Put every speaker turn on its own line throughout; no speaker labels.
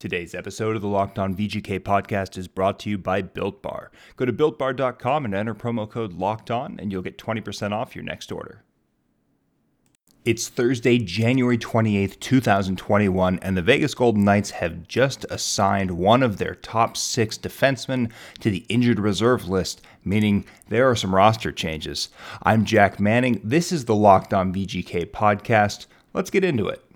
Today's episode of the Locked On VGK podcast is brought to you by Built Bar. Go to builtbar.com and enter promo code Locked On, and you'll get 20% off your next order. It's Thursday, January 28th, 2021, and the Vegas Golden Knights have just assigned one of their top six defensemen to the injured reserve list, meaning there are some roster changes. I'm Jack Manning. This is the Locked On VGK podcast. Let's get into it.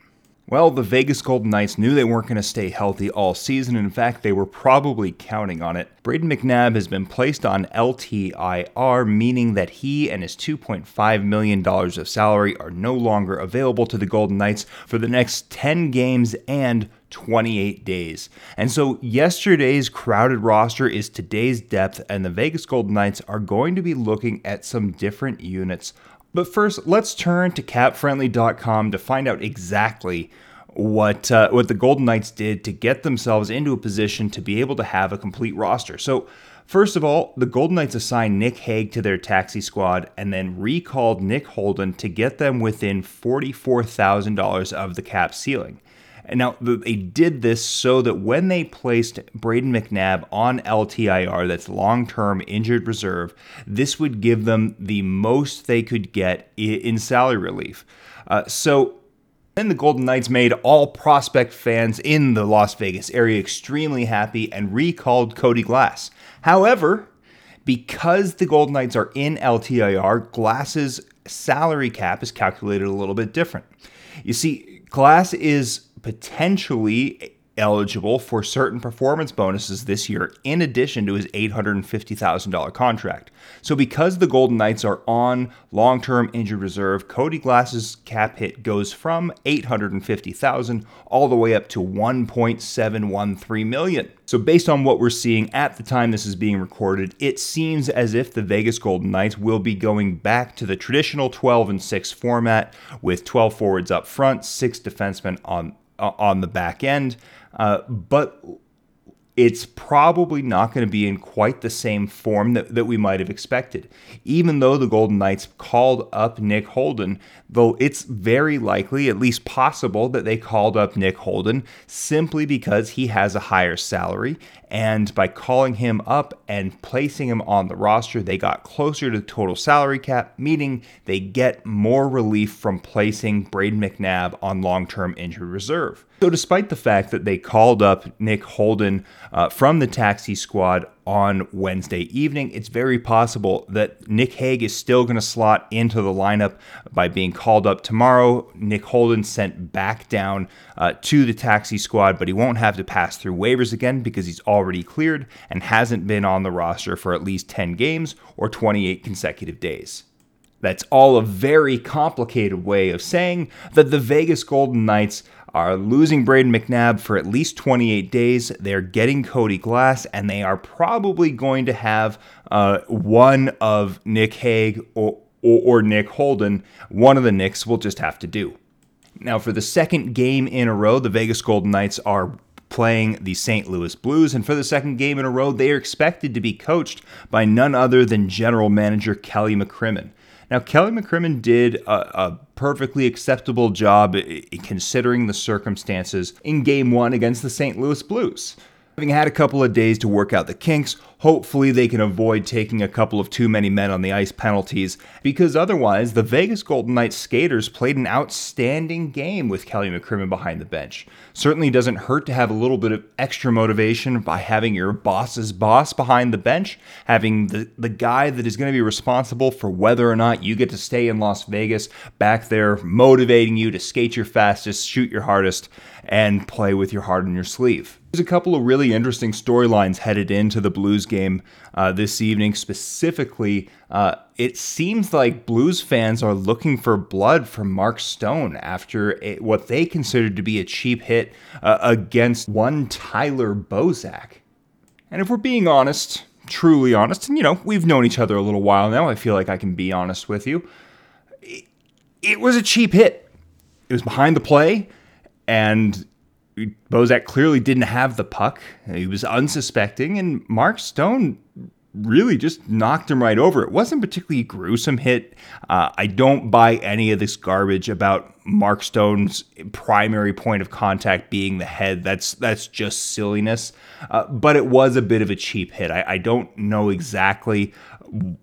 Well, the Vegas Golden Knights knew they weren't going to stay healthy all season. In fact, they were probably counting on it. Brayden McNabb has been placed on LTIR, meaning that he and his $2.5 million of salary are no longer available to the Golden Knights for the next 10 games and 28 days. And so yesterday's crowded roster is today's depth, and the Vegas Golden Knights are going to be looking at some different units but first, let's turn to capfriendly.com to find out exactly what uh, what the Golden Knights did to get themselves into a position to be able to have a complete roster. So, first of all, the Golden Knights assigned Nick Hague to their taxi squad and then recalled Nick Holden to get them within $44,000 of the cap ceiling. And now they did this so that when they placed Brayden McNabb on LTIR, that's long term injured reserve, this would give them the most they could get in salary relief. Uh, so then the Golden Knights made all prospect fans in the Las Vegas area extremely happy and recalled Cody Glass. However, because the Golden Knights are in LTIR, Glass's salary cap is calculated a little bit different. You see, Glass is potentially eligible for certain performance bonuses this year in addition to his $850,000 contract. So because the Golden Knights are on long-term injured reserve, Cody Glass's cap hit goes from 850,000 all the way up to 1.713 million. So based on what we're seeing at the time this is being recorded, it seems as if the Vegas Golden Knights will be going back to the traditional 12 and 6 format with 12 forwards up front, 6 defensemen on on the back end. Uh, but it's probably not going to be in quite the same form that, that we might have expected. Even though the Golden Knights called up Nick Holden, though it's very likely, at least possible, that they called up Nick Holden simply because he has a higher salary. And by calling him up and placing him on the roster, they got closer to total salary cap, meaning they get more relief from placing Brayden McNabb on long term injured reserve. So, despite the fact that they called up Nick Holden uh, from the taxi squad on Wednesday evening, it's very possible that Nick Hague is still going to slot into the lineup by being called up tomorrow. Nick Holden sent back down uh, to the taxi squad, but he won't have to pass through waivers again because he's already cleared and hasn't been on the roster for at least 10 games or 28 consecutive days. That's all a very complicated way of saying that the Vegas Golden Knights are losing Brayden McNabb for at least 28 days. They're getting Cody Glass, and they are probably going to have uh, one of Nick Hague or, or, or Nick Holden. One of the Knicks will just have to do. Now, for the second game in a row, the Vegas Golden Knights are playing the St. Louis Blues, and for the second game in a row, they are expected to be coached by none other than general manager Kelly McCrimmon. Now, Kelly McCrimmon did a, a perfectly acceptable job considering the circumstances in game one against the St. Louis Blues. Having had a couple of days to work out the kinks, hopefully they can avoid taking a couple of too many men on the ice penalties, because otherwise, the Vegas Golden Knights skaters played an outstanding game with Kelly McCrimmon behind the bench. Certainly doesn't hurt to have a little bit of extra motivation by having your boss's boss behind the bench, having the, the guy that is going to be responsible for whether or not you get to stay in Las Vegas back there motivating you to skate your fastest, shoot your hardest, and play with your heart on your sleeve. There's a couple of really interesting storylines headed into the Blues game uh, this evening. Specifically, uh, it seems like Blues fans are looking for blood from Mark Stone after a, what they considered to be a cheap hit uh, against one Tyler Bozak. And if we're being honest, truly honest, and you know, we've known each other a little while now, I feel like I can be honest with you. It, it was a cheap hit. It was behind the play, and Bozak clearly didn't have the puck. He was unsuspecting, and Mark Stone really just knocked him right over. It wasn't particularly gruesome hit. Uh, I don't buy any of this garbage about Mark Stone's primary point of contact being the head. That's that's just silliness. Uh, but it was a bit of a cheap hit. I, I don't know exactly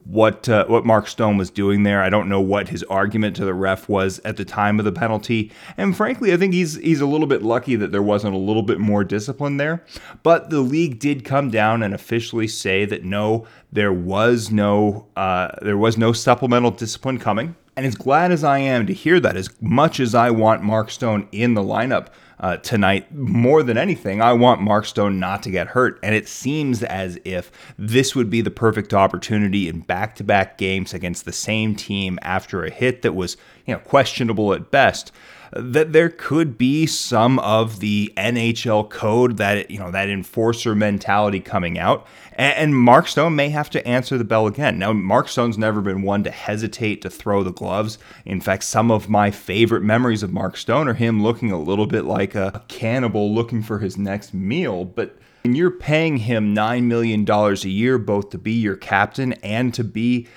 what uh, what Mark Stone was doing there. I don't know what his argument to the ref was at the time of the penalty. And frankly, I think he's he's a little bit lucky that there wasn't a little bit more discipline there. But the league did come down and officially say that no, there was no uh, there was no supplemental discipline coming. And as glad as I am to hear that, as much as I want Mark Stone in the lineup, uh, tonight. More than anything, I want Mark Stone not to get hurt. And it seems as if this would be the perfect opportunity in back to back games against the same team after a hit that was, you know, questionable at best that there could be some of the NHL code that you know that enforcer mentality coming out, and Mark Stone may have to answer the bell again. Now, Mark Stone's never been one to hesitate to throw the gloves. In fact, some of my favorite memories of Mark Stone are him looking a little bit like a cannibal looking for his next meal, but. And you're paying him $9 million a year both to be your captain and to be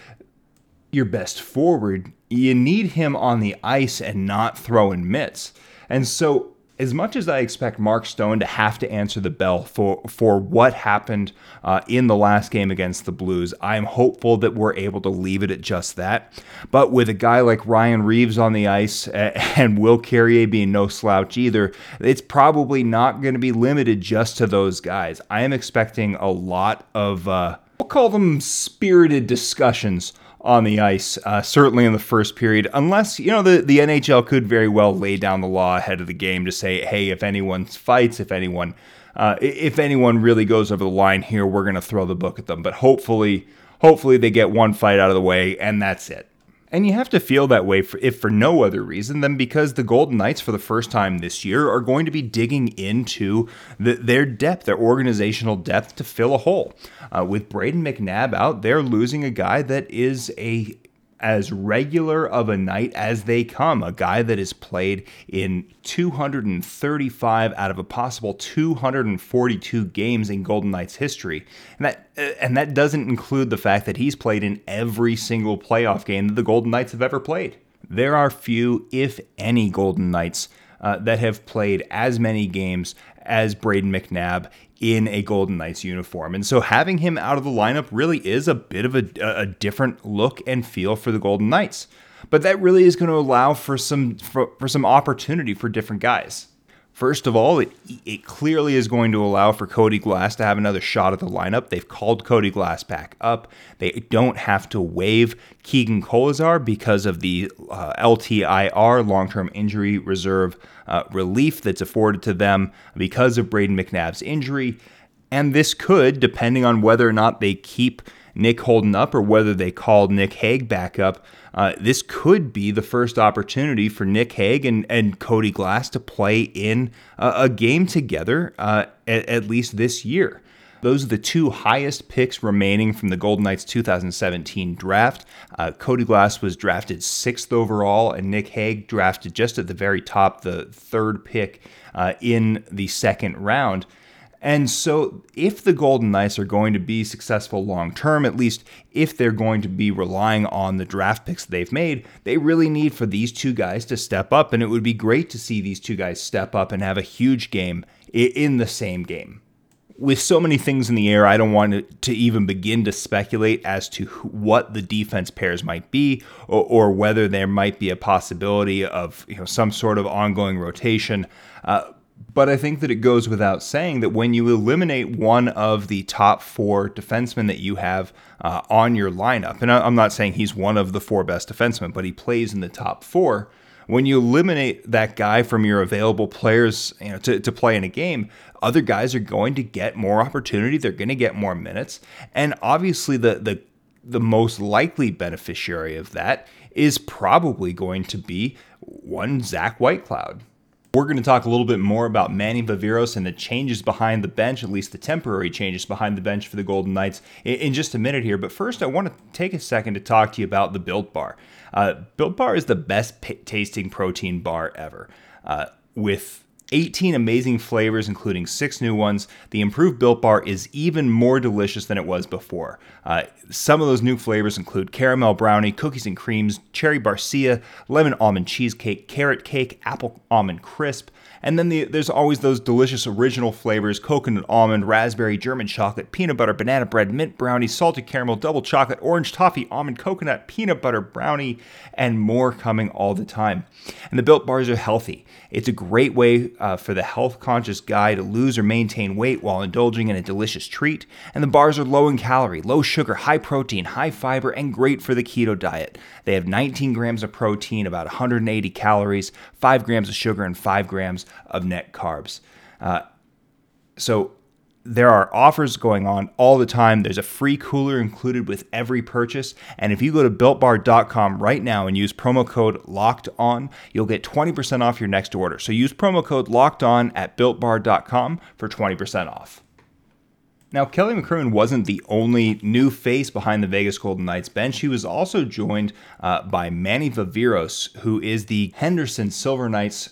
your best forward, you need him on the ice and not throwing mitts. And so, as much as I expect Mark Stone to have to answer the bell for for what happened uh, in the last game against the Blues, I'm hopeful that we're able to leave it at just that. But with a guy like Ryan Reaves on the ice and Will Carrier being no slouch either, it's probably not going to be limited just to those guys. I am expecting a lot of. Uh, we'll call them spirited discussions on the ice, uh, certainly in the first period, unless, you know, the, the NHL could very well lay down the law ahead of the game to say, hey, if anyone fights, if anyone. Uh, if anyone really goes over the line here, we're going to throw the book at them. But hopefully, hopefully they get one fight out of the way, and that's it. And you have to feel that way for, if for no other reason than because the Golden Knights, for the first time this year, are going to be digging into the, their depth, their organizational depth to fill a hole. Uh, with Brayden McNabb out, they're losing a guy that is a as regular of a night as they come. A guy that has played in 235 out of a possible 242 games in Golden Knights history, and that uh, and that doesn't include the fact that he's played in every single playoff game that the Golden Knights have ever played. There are few, if any, Golden Knights uh, that have played as many games as Brayden McNabb in a Golden Knights uniform. And so having him out of the lineup really is a bit of a, a different look and feel for the Golden Knights. But that really is going to allow for some for, for some opportunity for different guys. First of all, it, it clearly is going to allow for Cody Glass to have another shot at the lineup. They've called Cody Glass back up. They don't have to waive Keegan Kolesar because of the uh, LTIR, long term injury reserve uh, relief that's afforded to them because of Brayden McNabb's injury. And this could, depending on whether or not they keep Nick Holden up or whether they called Nick Hague back up, uh, this could be the first opportunity for Nick Hague and, and Cody Glass to play in a, a game together, uh, at, at least this year. Those are the two highest picks remaining from the Golden Knights 2017 draft. Uh, Cody Glass was drafted sixth overall, and Nick Hague drafted just at the very top, the third pick uh, in the second round. And so, if the Golden Knights are going to be successful long term, at least if they're going to be relying on the draft picks they've made, they really need for these two guys to step up. And it would be great to see these two guys step up and have a huge game in the same game. With so many things in the air, I don't want to even begin to speculate as to what the defense pairs might be, or, or whether there might be a possibility of you know some sort of ongoing rotation. Uh, but I think that it goes without saying that when you eliminate one of the top four defensemen that you have uh, on your lineup, and I'm not saying he's one of the four best defensemen, but he plays in the top four. When you eliminate that guy from your available players you know, to, to play in a game, other guys are going to get more opportunity. They're going to get more minutes. And obviously, the, the, the most likely beneficiary of that is probably going to be one Zach Whitecloud We're going to talk a little bit more about Manny Viveiros and the changes behind the bench, at least the temporary changes behind the bench for the Golden Knights, in, just a minute here. But first, I want to take a second to talk to you about the Built Bar. Uh, Built Bar is the best p- tasting protein bar ever. Uh, with 18 amazing flavors, including six new ones. The improved Built Bar is even more delicious than it was before. Uh, some of those new flavors include caramel brownie, cookies and creams, cherry barcia, lemon almond cheesecake, carrot cake, apple almond crisp, and then the, there's always those delicious original flavors coconut almond, raspberry, German chocolate, peanut butter, banana bread, mint brownie, salted caramel, double chocolate, orange toffee, almond coconut, peanut butter brownie, and more coming all the time. And the built bars are healthy. It's a great way uh, for the health conscious guy to lose or maintain weight while indulging in a delicious treat. And the bars are low in calorie, low sugar, high protein, high fiber, and great for the keto diet. They have 19 grams of protein, about 180 calories, 5 grams of sugar, and 5 grams of net carbs. Uh, so there are offers going on all the time. There's a free cooler included with every purchase. And if you go to builtbar.com right now and use promo code locked on, you'll get 20% off your next order. So use promo code locked on at builtbar.com for 20% off. Now, Kelly McCrimmon wasn't the only new face behind the Vegas Golden Knights bench. He was also joined uh, by Manny Viveiros, who is the Henderson Silver Knights'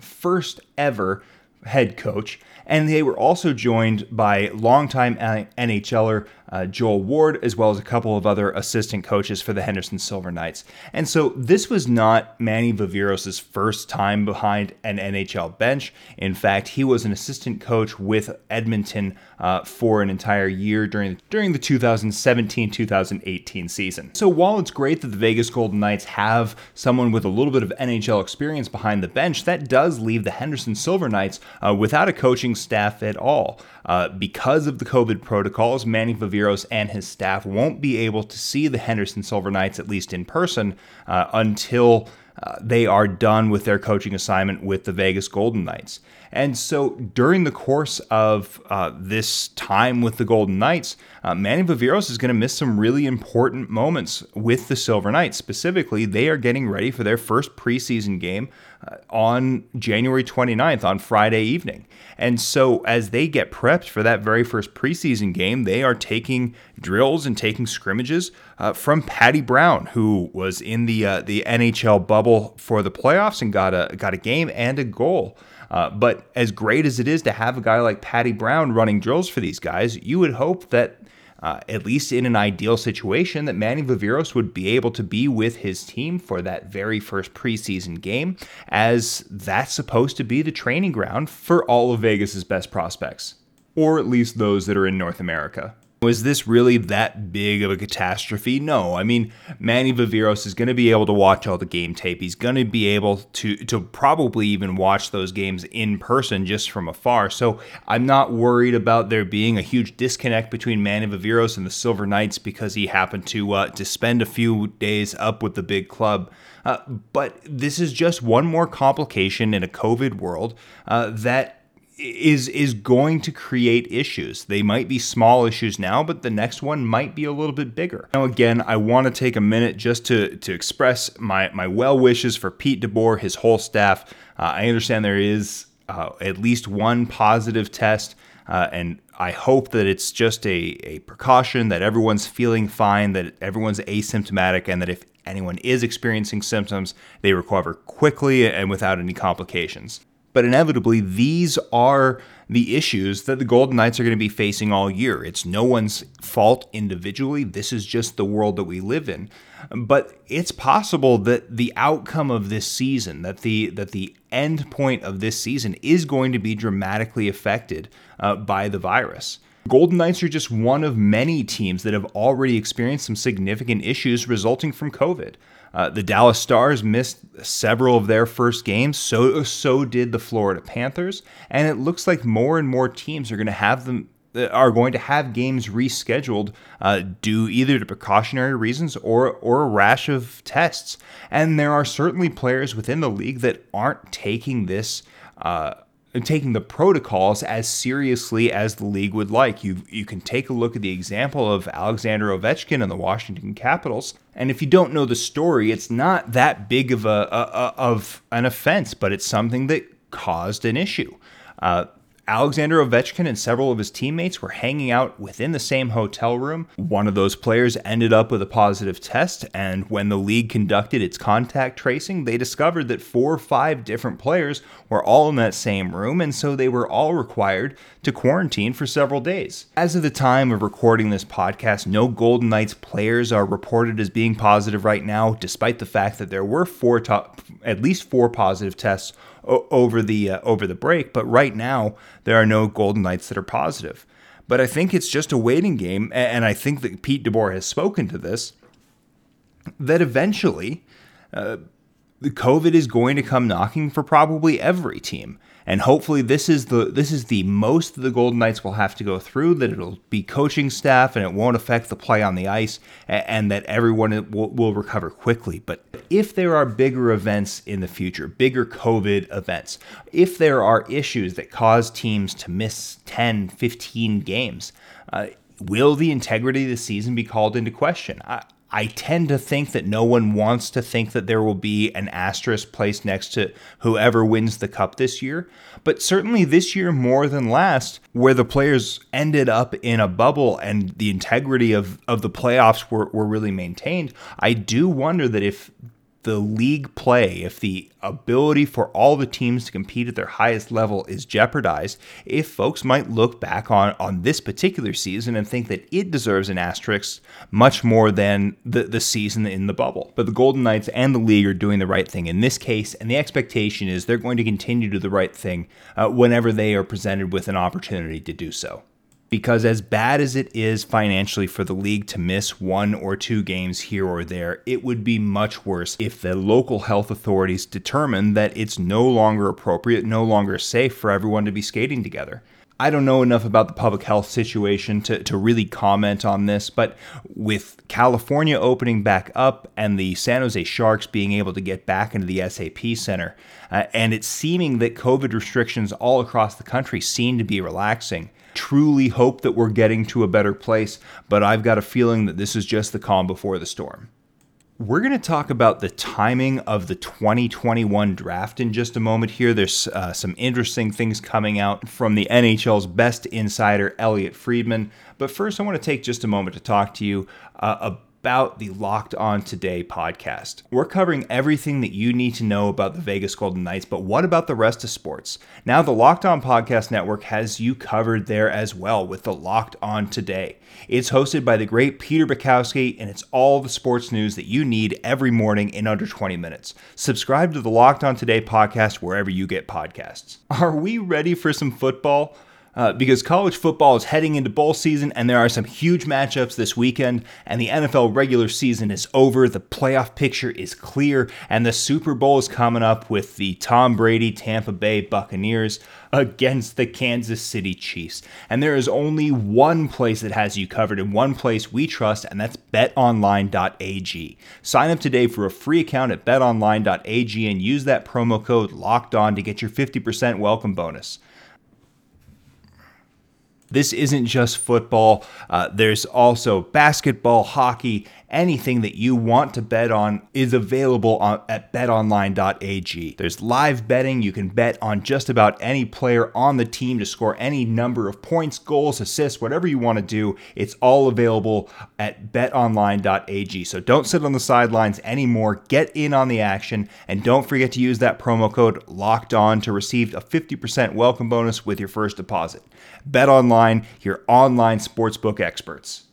first ever head coach. And they were also joined by longtime NHLer uh, Joel Ward, as well as a couple of other assistant coaches for the Henderson Silver Knights. And so this was not Manny Viveiros' first time behind an NHL bench. In fact, he was an assistant coach with Edmonton uh, for an entire year during, during the 2017 2018 season. So while it's great that the Vegas Golden Knights have someone with a little bit of NHL experience behind the bench, that does leave the Henderson Silver Knights uh, without a coaching staff at all. Uh, because of the COVID protocols, Manny Viveiros and his staff won't be able to see the Henderson Silver Knights, at least in person, uh, until uh, they are done with their coaching assignment with the Vegas Golden Knights. And so during the course of uh, this time with the Golden Knights, uh, Manny Viveiros is going to miss some really important moments with the Silver Knights. Specifically, they are getting ready for their first preseason game uh, on January 29th, on Friday evening. And so as they get prepped for that very first preseason game, they are taking drills and taking scrimmages uh, from Patty Brown, who was in the uh, the NHL bubble for the playoffs and got a got a game and a goal. Uh, but as great as it is to have a guy like Patty Brown running drills for these guys, you would hope that uh, at least in an ideal situation, that Manny Viveiros would be able to be with his team for that very first preseason game, as that's supposed to be the training ground for all of Vegas's best prospects, or at least those that are in North America. Was this really that big of a catastrophe? No. I mean, Manny Viveiros is going to be able to watch all the game tape. He's going to be able to to probably even watch those games in person just from afar. So I'm not worried about there being a huge disconnect between Manny Viveiros and the Silver Knights because he happened to uh, to spend a few days up with the big club. Uh, but this is just one more complication in a COVID world uh, that is is going to create issues. They might be small issues now, but the next one might be a little bit bigger. Now, again, I want to take a minute just to to express my my well wishes for Pete DeBoer, his whole staff. Uh, I understand there is uh, at least one positive test, uh, and I hope that it's just a, a precaution, that everyone's feeling fine, that everyone's asymptomatic, and that if anyone is experiencing symptoms, they recover quickly and without any complications. But inevitably, these are the issues that the Golden Knights are going to be facing all year. It's no one's fault individually. This is just the world that we live in. But it's possible that the outcome of this season, that the that the end point of this season is going to be dramatically affected uh, by the virus. Golden Knights are just one of many teams that have already experienced some significant issues resulting from COVID. Uh, the Dallas Stars missed several of their first games, so so did the Florida Panthers, and it looks like more and more teams are going to have them uh, are going to have games rescheduled uh, due either to precautionary reasons or or a rash of tests. And there are certainly players within the league that aren't taking this. Uh, taking the protocols as seriously as the league would like. You you can take a look at the example of Alexander Ovechkin and the Washington Capitals, and if you don't know the story, it's not that big of a, a, a of an offense, but it's something that caused an issue. Uh, Alexander Ovechkin and several of his teammates were hanging out within the same hotel room. One of those players ended up with a positive test, and when the league conducted its contact tracing, they discovered that four or five different players were all in that same room, and so they were all required to quarantine for several days. As of the time of recording this podcast, no Golden Knights players are reported as being positive right now, despite the fact that there were four at least four positive tests over the uh, over the break. But right now, there are no Golden Knights that are positive. But I think it's just a waiting game, and I think that Pete DeBoer has spoken to this. That eventually, uh, the COVID is going to come knocking for probably every team and hopefully this is the this is the most the Golden Knights will have to go through. That it'll be coaching staff and it won't affect the play on the ice, and, that everyone will, will recover quickly. But if there are bigger events in the future, bigger COVID events, if there are issues that cause teams to miss 10, 15 games. Uh, will the integrity of the season be called into question? I, I tend to think that no one wants to think that there will be an asterisk placed next to whoever wins the cup this year. But certainly this year, more than last, where the players ended up in a bubble and the integrity of, of the playoffs were, were really maintained, I do wonder that if the league play, if the ability for all the teams to compete at their highest level is jeopardized, if folks might look back on, on this particular season and think that it deserves an asterisk much more than the, the season in the bubble. But the Golden Knights and the league are doing the right thing in this case, and the expectation is they're going to continue to do the right thing uh, whenever they are presented with an opportunity to do so because as bad as it is financially for the league to miss one or two games here or there, it would be much worse if the local health authorities determine that it's no longer appropriate, no longer safe for everyone to be skating together. I don't know enough about the public health situation to, to really comment on this, but with California opening back up and the San Jose Sharks being able to get back into the SAP Center, uh, and it's seeming that COVID restrictions all across the country seem to be relaxing, truly hope that we're getting to a better place, but I've got a feeling that this is just the calm before the storm. We're going to talk about the timing of the 2021 draft in just a moment here. There's uh, some interesting things coming out from the NHL's best insider, Elliotte Friedman. But first, I want to take just a moment to talk to you uh, about the Locked On Today podcast. We're covering everything that you need to know about the Vegas Golden Knights, but what about the rest of sports? Now, the Locked On Podcast Network has you covered there as well with the Locked On Today. It's hosted by the great Peter Bukowski, and it's all the sports news that you need every morning in under 20 minutes. Subscribe to the Locked On Today podcast wherever you get podcasts. Are we ready for some football? Uh, because college football is heading into bowl season and there are some huge matchups this weekend, and the NFL regular season is over. The playoff picture is clear, and the Super Bowl is coming up with the Tom Brady Tampa Bay Buccaneers against the Kansas City Chiefs. And there is only one place that has you covered and one place we trust, and that's betonline.ag. Sign up today for a free account at betonline.ag and use that promo code locked on to get your 50% welcome bonus. This isn't just football. Uh, there's also basketball, hockey, anything that you want to bet on is available on, at betonline.ag. There's live betting. You can bet on just about any player on the team to score any number of points, goals, assists, whatever you want to do. It's all available at betonline.ag. So don't sit on the sidelines anymore. Get in on the action and don't forget to use that promo code locked on to receive a 50% welcome bonus with your first deposit. Bet online, your online sportsbook experts.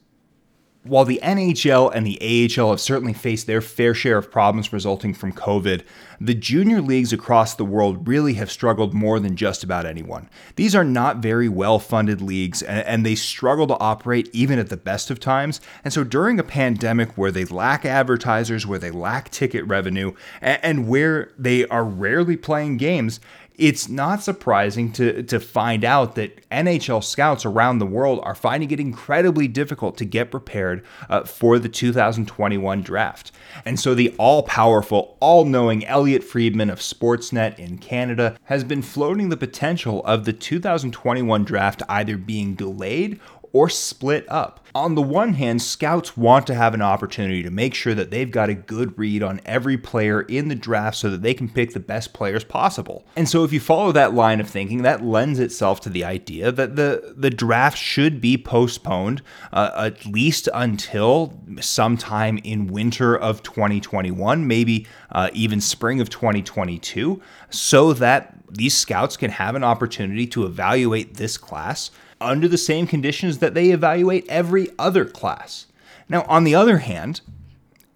While the NHL and the AHL have certainly faced their fair share of problems resulting from COVID, the junior leagues across the world really have struggled more than just about anyone. These are not very well funded leagues, and they struggle to operate even at the best of times. And so during a pandemic where they lack advertisers, where they lack ticket revenue, and where they are rarely playing games, it's not surprising to, to find out that NHL scouts around the world are finding it incredibly difficult to get prepared uh, for the 2021 draft. And so the all powerful, all knowing Elliotte Friedman of Sportsnet in Canada has been floating the potential of the 2021 draft either being delayed or split up. On the one hand, scouts want to have an opportunity to make sure that they've got a good read on every player in the draft so that they can pick the best players possible. And so if you follow that line of thinking, that lends itself to the idea that the, the draft should be postponed uh, at least until sometime in winter of 2021, maybe uh, even spring of 2022, so that these scouts can have an opportunity to evaluate this class under the same conditions that they evaluate every other class. Now, on the other hand,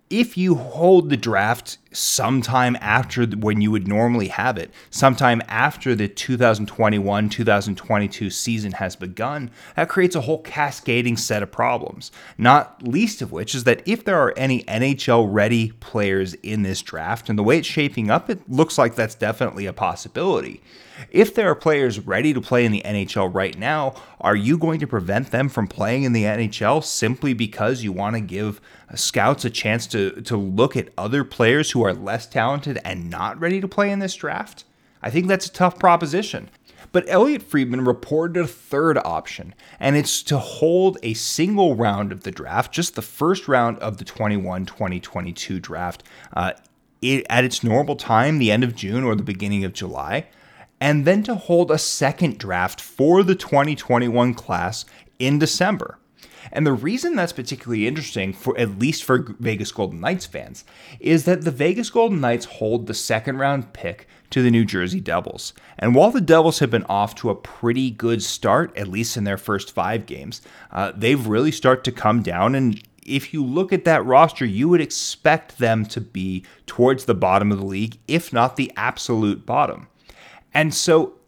if you hold the draft sometime after when you would normally have it, sometime after the 2021 2022 season has begun, that creates a whole cascading set of problems. Not least of which is that if there are any NHL ready players in this draft, and the way it's shaping up, it looks like that's definitely a possibility. If there are players ready to play in the NHL right now, are you going to prevent them from playing in the NHL simply because you want to give uh, scouts a chance to, to look at other players who are less talented and not ready to play in this draft? I think that's a tough proposition. But Elliotte Friedman reported a third option, and it's to hold a single round of the draft, just the first round of the 21 2022 draft, uh, it, at its normal time, the end of June or the beginning of July and then to hold a second draft for the 2021 class in December. And the reason that's particularly interesting, for at least for Vegas Golden Knights fans, is that the Vegas Golden Knights hold the second round pick to the New Jersey Devils. And while the Devils have been off to a pretty good start, at least in their first five games, uh, they've really start to come down. And if you look at that roster, you would expect them to be towards the bottom of the league, if not the absolute bottom. And so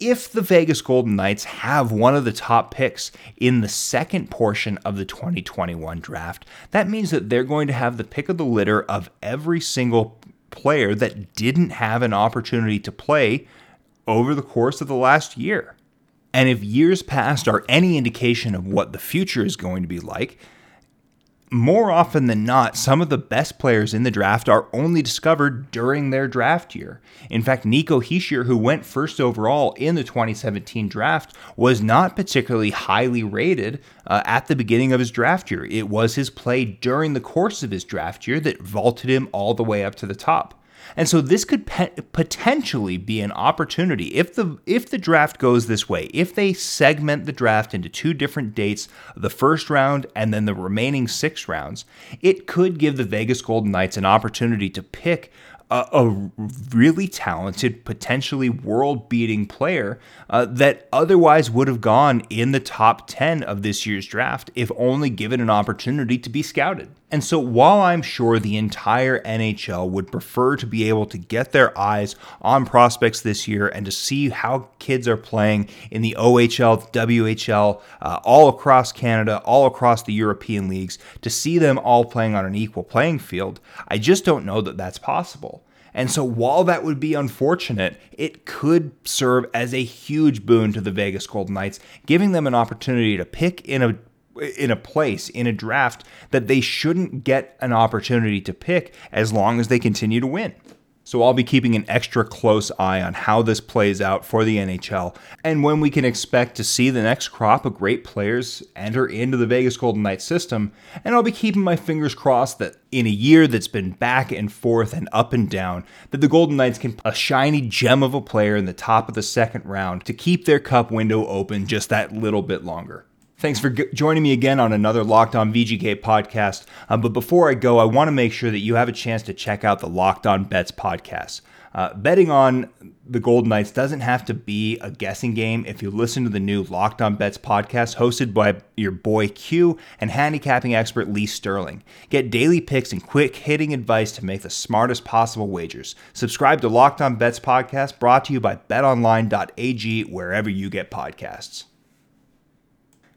if the Vegas Golden Knights have one of the top picks in the second portion of the 2021 draft, that means that they're going to have the pick of the litter of every single player that didn't have an opportunity to play over the course of the last year. And if years past are any indication of what the future is going to be like, more often than not, some of the best players in the draft are only discovered during their draft year. In fact, Nico Hischier, who went first overall in the 2017 draft, was not particularly highly rated uh, at the beginning of his draft year. It was his play during the course of his draft year that vaulted him all the way up to the top. And so this could pe- potentially be an opportunity if the if the draft goes this way, if they segment the draft into two different dates, the first round and then the remaining 6 rounds, it could give the Vegas Golden Knights an opportunity to pick a, a really talented, potentially world beating player uh, that otherwise would have gone in the top 10 of this year's draft if only given an opportunity to be scouted. And so, while I'm sure the entire NHL would prefer to be able to get their eyes on prospects this year and to see how kids are playing in the OHL, the WHL, uh, all across Canada, all across the European leagues, to see them all playing on an equal playing field, I just don't know that that's possible. And so, while that would be unfortunate, it could serve as a huge boon to the Vegas Golden Knights, giving them an opportunity to pick in a in a place in a draft that they shouldn't get an opportunity to pick as long as they continue to win. So I'll be keeping an extra close eye on how this plays out for the NHL and when we can expect to see the next crop of great players enter into the Vegas Golden Knights system. And I'll be keeping my fingers crossed that in a year that's been back and forth and up and down, that the Golden Knights can a shiny gem of a player in the top of the second round to keep their cup window open just that little bit longer. Thanks for g- joining me again on another Locked On VGK podcast. Um, but before I go, I want to make sure that you have a chance to check out the Locked On Bets podcast. Uh, betting on the Golden Knights doesn't have to be a guessing game if you listen to the new Locked On Bets podcast hosted by your boy Q and handicapping expert Lee Sterling. Get daily picks and quick hitting advice to make the smartest possible wagers. Subscribe to Locked On Bets podcast brought to you by betonline.ag wherever you get podcasts.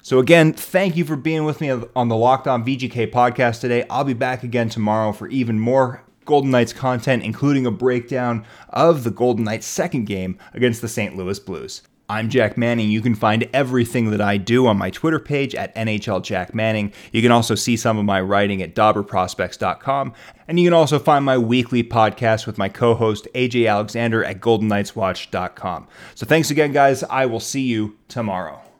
So, again, thank you for being with me on the Locked On VGK podcast today. I'll be back again tomorrow for even more Golden Knights content, including a breakdown of the Golden Knights' second game against the St. Louis Blues. I'm Jack Manning. You can find everything that I do on my Twitter page at NHL Jack Manning. You can also see some of my writing at DobberProspects.com. And you can also find my weekly podcast with my co host AJ Alexander at GoldenKnightsWatch.com. So thanks again, guys. I will see you tomorrow.